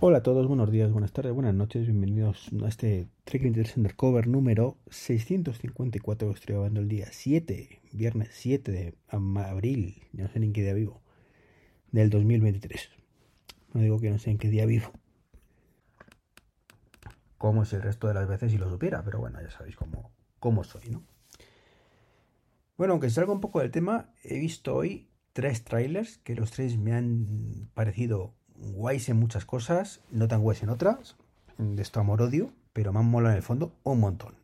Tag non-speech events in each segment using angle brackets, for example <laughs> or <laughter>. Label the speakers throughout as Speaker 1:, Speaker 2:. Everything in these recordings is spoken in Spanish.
Speaker 1: Hola a todos, buenos días, buenas tardes, buenas noches, bienvenidos a este Trek Interest Undercover número 654 estoy grabando el día 7, viernes 7 de abril, no sé ni en qué día vivo, del 2023. No digo que no sé en qué día vivo. Como es el resto de las veces si lo supiera, pero bueno, ya sabéis cómo, cómo soy, ¿no? Bueno, aunque salga un poco del tema, he visto hoy tres trailers que los tres me han parecido guays en muchas cosas, no tan guays en otras, de esto amor-odio, pero me han en el fondo un montón.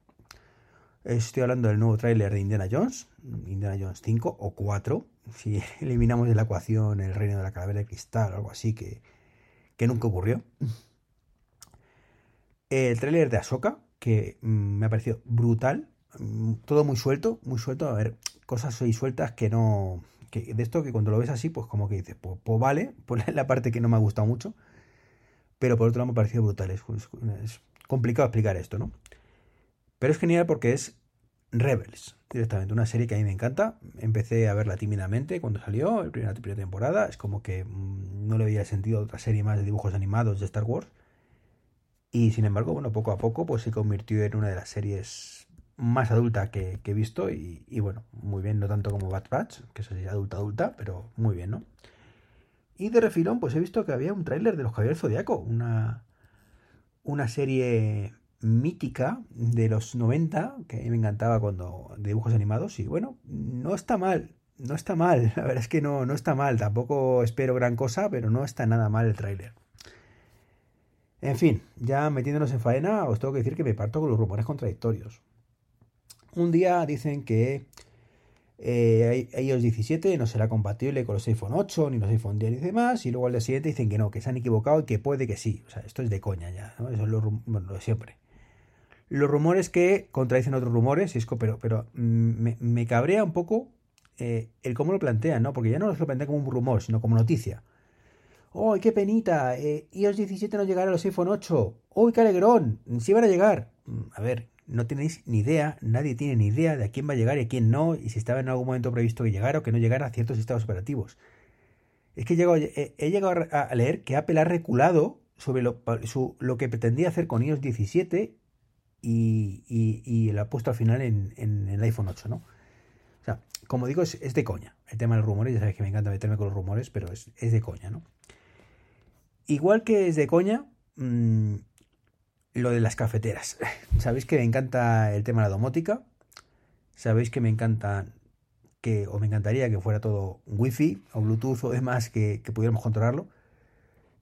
Speaker 1: Estoy hablando del nuevo tráiler de Indiana Jones, Indiana Jones 5 o 4, si <laughs> eliminamos de la ecuación el reino de la calavera de cristal o algo así que, que nunca ocurrió. El tráiler de Ahsoka, que mm, me ha parecido brutal, mm, todo muy suelto, muy suelto, a ver, cosas ahí sueltas que no, que de esto que cuando lo ves así, pues como que dices, pues, pues vale, <laughs> pues la parte que no me ha gustado mucho, pero por otro lado me ha parecido brutal, es, complicado explicar esto, ¿no? Pero es genial porque es Rebels, directamente, una serie que a mí me encanta, empecé a verla tímidamente cuando salió, la primera, temporada, es como que mmm, no le veía sentido otra serie más de dibujos animados de Star Wars, y sin embargo, bueno, poco a poco pues se convirtió en una de las series más adulta que, he visto y, bueno, muy bien, no tanto como Bad Batch, que eso sí, adulta, adulta, pero muy bien, ¿no? Y de refilón, pues he visto que había un tráiler de Los Caballeros Zodiaco, una, una serie mítica de los 90, que a mí me encantaba cuando dibujos animados, y bueno, no está mal, no está mal, <laughs> la verdad es que no, no está mal, tampoco espero gran cosa, pero no está nada mal el tráiler. En fin, ya metiéndonos en faena, os tengo que decir que me parto con los rumores contradictorios. Un día dicen que eh, iOS 17 no será compatible con los iPhone 8 ni los iPhone 10 y demás, y luego al día siguiente dicen que no, que se han equivocado y que puede que sí. O sea, esto es de coña ya, ¿no? Eso es lo, bueno, lo de siempre. Los rumores que contradicen otros rumores, pero, pero me, me, cabrea un poco eh, el cómo lo plantean, ¿no? Porque ya no lo plantean como un rumor, sino como noticia. ¡Oh, qué penita! IOS 17 no llegará a los iPhone 8. ¡Oh, qué alegrón! Sí van a llegar. A ver, no tenéis ni idea, nadie tiene ni idea de a quién va a llegar y a quién no, y si estaba en algún momento previsto que llegara o que no llegara a ciertos sistemas operativos. Es que he llegado, he, llegado a leer que Apple ha reculado sobre lo, lo que pretendía hacer con iOS 17 y, y, y lo ha puesto al final en, en, el iPhone 8, ¿no? O sea, como digo, es, es, de coña. El tema de los rumores, ya sabes que me encanta meterme con los rumores, pero es, es de coña, ¿no? Igual que es de coña, mmm, lo de las cafeteras. <laughs> Sabéis que me encanta el tema de la domótica. Sabéis que me encanta que, o me encantaría que fuera todo wifi o bluetooth o demás que, que pudiéramos controlarlo.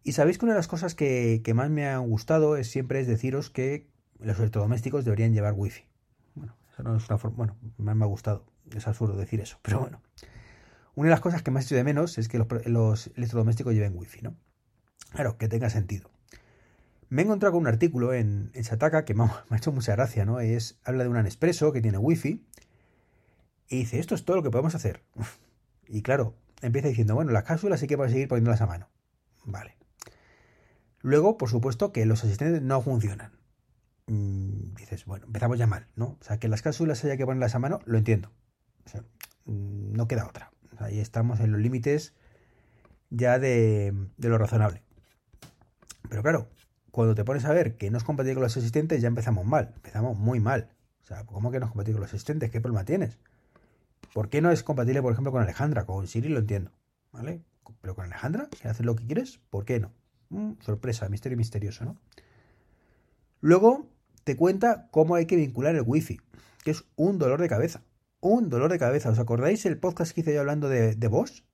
Speaker 1: Y sabéis que una de las cosas que, que, más me han gustado es siempre es deciros que los electrodomésticos deberían llevar wifi. Bueno, eso no es una forma, bueno, más me ha gustado. Es absurdo decir eso, pero bueno. Una de las cosas que más hecho de menos es que los, los electrodomésticos lleven wifi, ¿no? Claro, que tenga sentido. Me he encontrado con un artículo en, en Sataka que <laughs> me ha, hecho mucha gracia, ¿no? Es, habla de un Nespresso que tiene wifi y dice, esto es todo lo que podemos hacer. Y claro, empieza diciendo, bueno, las cápsulas hay que seguir poniéndolas a mano. Vale. Luego, por supuesto, que los asistentes no funcionan. Mm, dices, bueno, empezamos ya mal, ¿no? O sea, que las cápsulas haya que ponerlas a mano, lo entiendo. Mm, no queda otra. Ahí estamos en los límites ya de lo razonable. Pero claro, cuando te pones a ver que no es compatible con los asistentes, ya empezamos mal, empezamos muy mal. O sea, ¿cómo que no es compatible con los asistentes? ¿Qué problema tienes? ¿Por qué no es compatible, por ejemplo, con Alejandra? Con Siri lo entiendo, ¿vale? Pero con Alejandra, si haces lo que quieres, ¿por qué no? Mm, sorpresa, misterio misterioso, ¿no? Luego te cuenta cómo hay que vincular el wifi, que es un dolor de cabeza. Un dolor de cabeza. ¿Os acordáis el podcast que hice yo hablando de, de Bosch?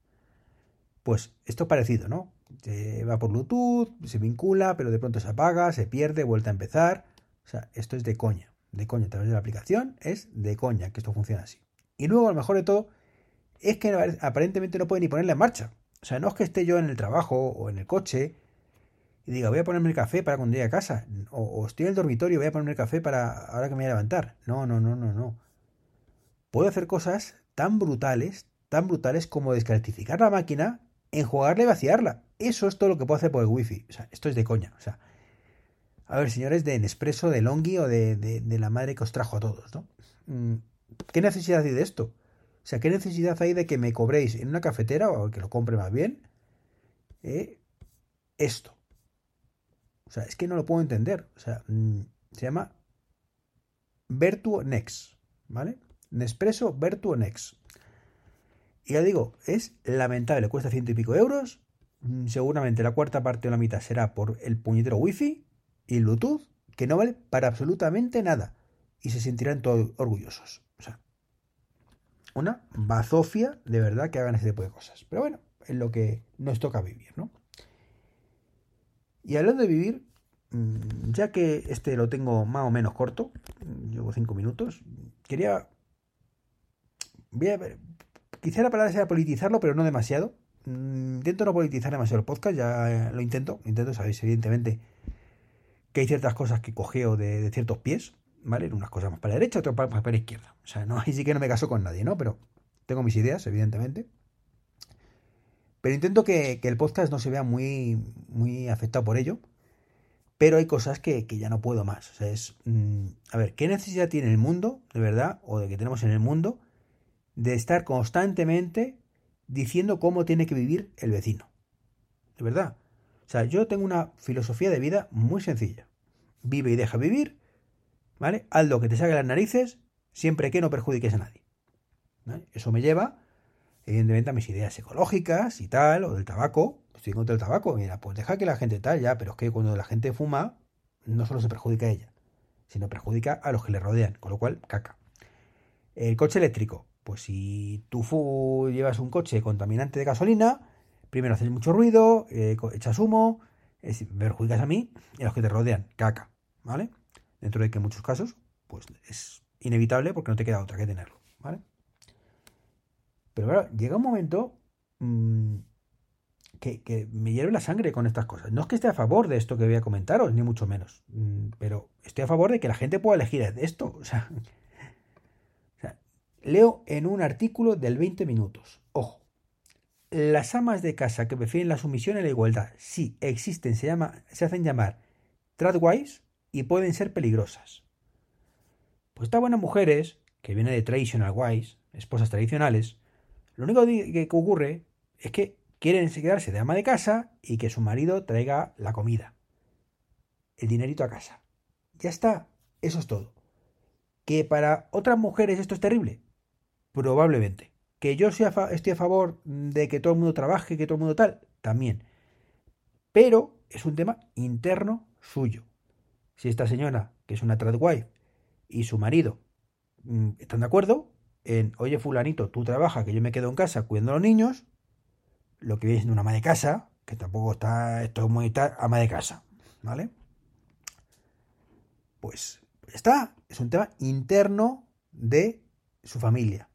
Speaker 1: Pues esto es parecido, ¿no? Se va por Bluetooth, se vincula, pero de pronto se apaga, se pierde, vuelta a empezar. O sea, esto es de coña. De coña a través de la aplicación es de coña que esto funciona así. Y luego, lo mejor de todo, es que aparentemente no puede ni ponerla en marcha. O sea, no es que esté yo en el trabajo o en el coche y diga, voy a ponerme el café para cuando llegue a casa. O, estoy en el dormitorio y voy a ponerme el café para ahora que me voy a levantar. No, no, no, no, no. Puedo hacer cosas tan brutales, tan brutales como descalcificar la máquina, enjuagarla y vaciarla. Eso es todo lo que puedo hacer por el wifi. O sea, esto es de coña. O sea, a ver, señores de Nespresso, de Longi o de, de, la madre que os trajo a todos, ¿no? Mm, ¿Qué necesidad hay de esto? O sea, ¿qué necesidad hay de que me cobréis en una cafetera, o que lo compre más bien, eh, esto? O sea, es que no lo puedo entender. O sea, mm, se llama Vertuo Next, ¿vale? Nespresso Vertuo Next. Y ya digo, es lamentable, cuesta ciento y pico euros. Mm, seguramente la cuarta parte o la mitad será por el puñetero wifi y Bluetooth, que no vale para absolutamente nada. Y se sentirán todos orgullosos. O sea, una bazofia de verdad que hagan ese tipo de cosas. Pero bueno, es lo que nos toca vivir, ¿no? Y hablando de vivir, mm, ya que este lo tengo más o menos corto, llevo cinco minutos, quería... Voy a ver, quizá la palabra sea politizarlo, pero no demasiado. Mm, intento no politizar demasiado el podcast, ya lo intento, intento, sabéis, evidentemente, que hay ciertas cosas que cogeo de, ciertos pies, ¿vale? Unas cosas más para la derecha, otras más para la izquierda. O sea, no, <laughs> ahí sí que no me caso con nadie, ¿no? Pero tengo mis ideas, evidentemente. Pero intento que, el podcast no se vea muy, muy afectado por ello. Pero hay cosas que, ya no puedo más. O sea, es. Mm, a ver, ¿qué necesidad tiene el mundo, de verdad, o de que tenemos en el mundo, de estar constantemente diciendo cómo tiene que vivir el vecino? De verdad. O sea, yo tengo una filosofía de vida muy sencilla. Vive y deja vivir, ¿vale? Haz lo que te salga las narices, siempre que no perjudiques a nadie. Eso me lleva evidentemente a mis ideas ecológicas y tal, o del tabaco. Estoy contra del tabaco, mira, pues deja que la gente tal, ya, pero es que cuando la gente fuma, no solo se perjudica a ella, sino perjudica a los que le rodean, con lo cual, caca. El coche eléctrico, pues si tú llevas un coche contaminante de gasolina, primero haces mucho ruido, eh, echas humo, perjudicas a mí y a los que te rodean, caca, ¿vale? Dentro de que en muchos casos, pues es inevitable porque no te queda otra que tenerlo, ¿vale? Pero claro, llega un momento mm, que, me hierve la sangre con estas cosas. No es que esté a favor de esto que voy a comentaros, ni mucho menos. Mm, pero estoy a favor de que la gente pueda elegir esto. O sea, leo en un artículo del 20 minutos. Ojo. Las amas de casa que prefieren la sumisión y la igualdad, sí existen, se, llama, se hacen llamar tradwise y pueden ser peligrosas. Pues estas buenas mujeres, que vienen de traditional wise, esposas tradicionales, lo único que ocurre es que quieren quedarse de ama de casa y que su marido traiga la comida, el dinerito a casa. Ya está, eso es todo. ¿Que para otras mujeres esto es terrible? Probablemente. ¿Que yo estoy a favor de que todo el mundo trabaje, que todo el mundo tal? También. Pero es un tema interno suyo. Si esta señora, que es una tradwife, y su marido mm, están de acuerdo, en, oye fulanito, tú trabajas, que yo me quedo en casa cuidando a los niños, lo que viene siendo una ama de casa, que tampoco está, esto es muy ama de casa, ¿vale? Pues está, es un tema interno de su familia.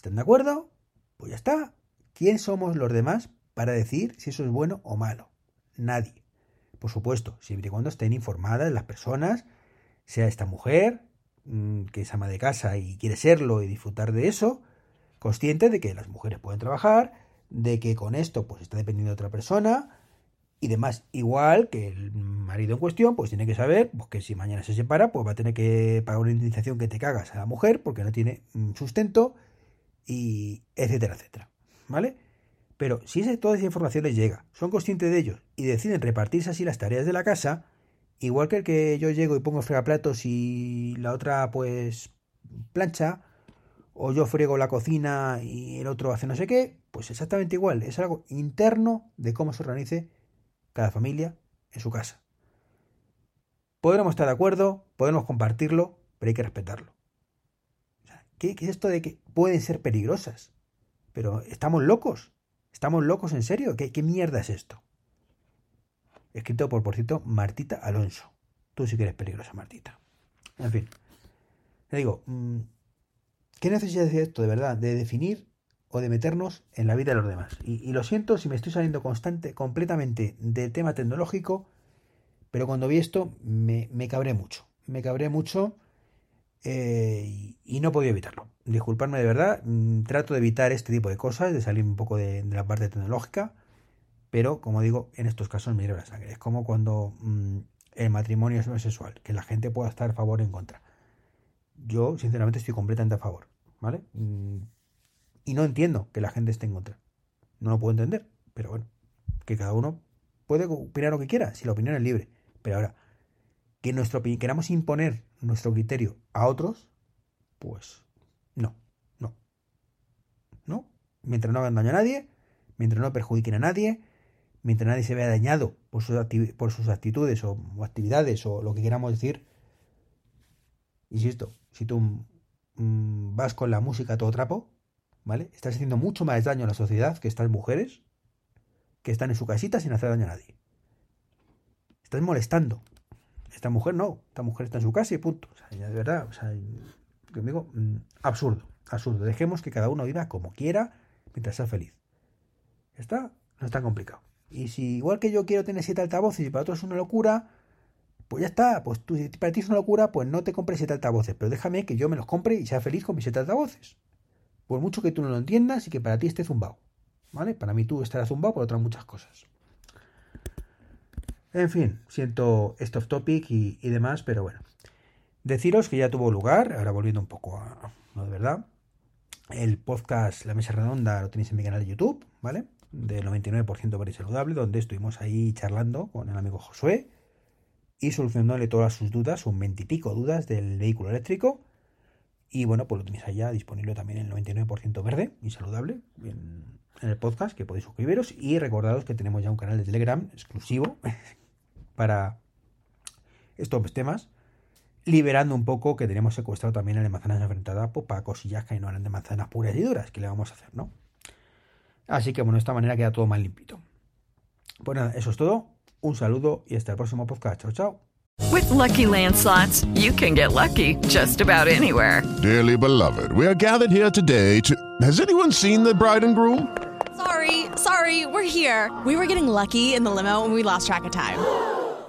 Speaker 1: ¿Están de acuerdo? Pues ya está. ¿Quién somos los demás para decir si eso es bueno o malo? Nadie. Por supuesto, siempre y cuando estén informadas las personas, sea esta mujer, Mm, que es ama de casa y quiere serlo y disfrutar de eso, consciente de que las mujeres pueden trabajar, de que con esto pues está dependiendo de otra persona y demás. Igual que el marido en cuestión pues tiene que saber pues, que si mañana se separa pues va a tener que pagar una indemnización que te cagas a la mujer porque no tiene mm, sustento y etcétera, etcétera. ¿Vale? Pero si toda esa información les llega, son conscientes de ello y deciden repartirse así las tareas de la casa, Igual que el que yo llego y pongo fregaplatos y la otra pues plancha, o yo frego la cocina y el otro hace no sé qué, pues exactamente igual, es algo interno de cómo se organice cada familia en su casa. Podremos estar de acuerdo, podemos compartirlo, pero hay que respetarlo. ¿Qué, es esto de que pueden ser peligrosas? Pero estamos locos, estamos locos en serio, ¿qué, mierda es esto? escrito por, por cierto, Martita Alonso. Tú sí que eres peligrosa, Martita. En fin. Le digo, mm, ¿qué necesidad de esto, de verdad? De definir o de meternos en la vida de los demás. Y, lo siento si me estoy saliendo constante, completamente del tema tecnológico, pero cuando vi esto me, me cabré mucho. Me cabré mucho eh, y, no podía evitarlo. Disculpadme de verdad, mm, trato de evitar este tipo de cosas, de salir un poco de, la parte tecnológica, pero como digo, en estos casos me hierve la sangre. Es como cuando mm, el matrimonio es homosexual, que la gente pueda estar a favor o en contra. Yo, sinceramente, estoy completamente a favor, ¿vale? Mm, y no entiendo que la gente esté en contra. No lo puedo entender, pero bueno, que cada uno puede opinar lo que quiera, si la opinión es libre. Pero ahora, que nuestro, queramos imponer nuestro criterio a otros, pues no, no. No, mientras no hagan daño a nadie, mientras no perjudiquen a nadie, mientras nadie se vea dañado por sus, por sus actitudes o, actividades o lo que queramos decir, insisto, si tú mm, vas con la música a todo trapo, ¿vale? Estás haciendo mucho más daño a la sociedad que estas mujeres que están en su casita sin hacer daño a nadie. Estás molestando. Esta mujer no, esta mujer está en su casa y punto. O sea, de verdad, o sea, digo, mm, absurdo, absurdo. Dejemos que cada uno viva como quiera mientras sea feliz. Está, no es tan complicado. Y si igual que yo quiero tener siete altavoces y para otros es una locura, pues ya está. Pues tú, si para ti es una locura, pues no te compres siete altavoces. Pero déjame que yo me los compre y sea feliz con mis siete altavoces. Por mucho que tú no lo entiendas y que para ti esté zumbado. ¿Vale? Para mí tú estarás zumbado por otras muchas cosas. En fin, siento esto off topic y, demás, pero bueno. Deciros que ya tuvo lugar, ahora volviendo un poco a lo de verdad, el podcast La Mesa Redonda lo tenéis en mi canal de YouTube, ¿vale? Del 99% para saludable, donde estuvimos ahí charlando con el amigo Josué y solucionándole todas sus dudas, un veintipico dudas del vehículo eléctrico. Y bueno, pues lo tenéis allá disponible también en el 99% verde y saludable en, en, el podcast, que podéis suscribiros. Y recordaros que tenemos ya un canal de Telegram exclusivo para estos temas, liberando un poco que tenemos secuestrado también el de manzanas enfrentada pues, para cosillas que no eran de manzanas puras y duras, que le vamos a hacer, ¿no? Así que bueno, de esta manera queda todo más limpito. Pues nada, eso es todo. Un saludo y hasta el próximo podcast. Chao, chao.
Speaker 2: With lucky landslots, you can get lucky just about anywhere.
Speaker 3: Dearly beloved, we are gathered here today to. Has anyone seen the bride and groom?
Speaker 4: Sorry, sorry, we're here. We were getting lucky in the limo and we lost track of time.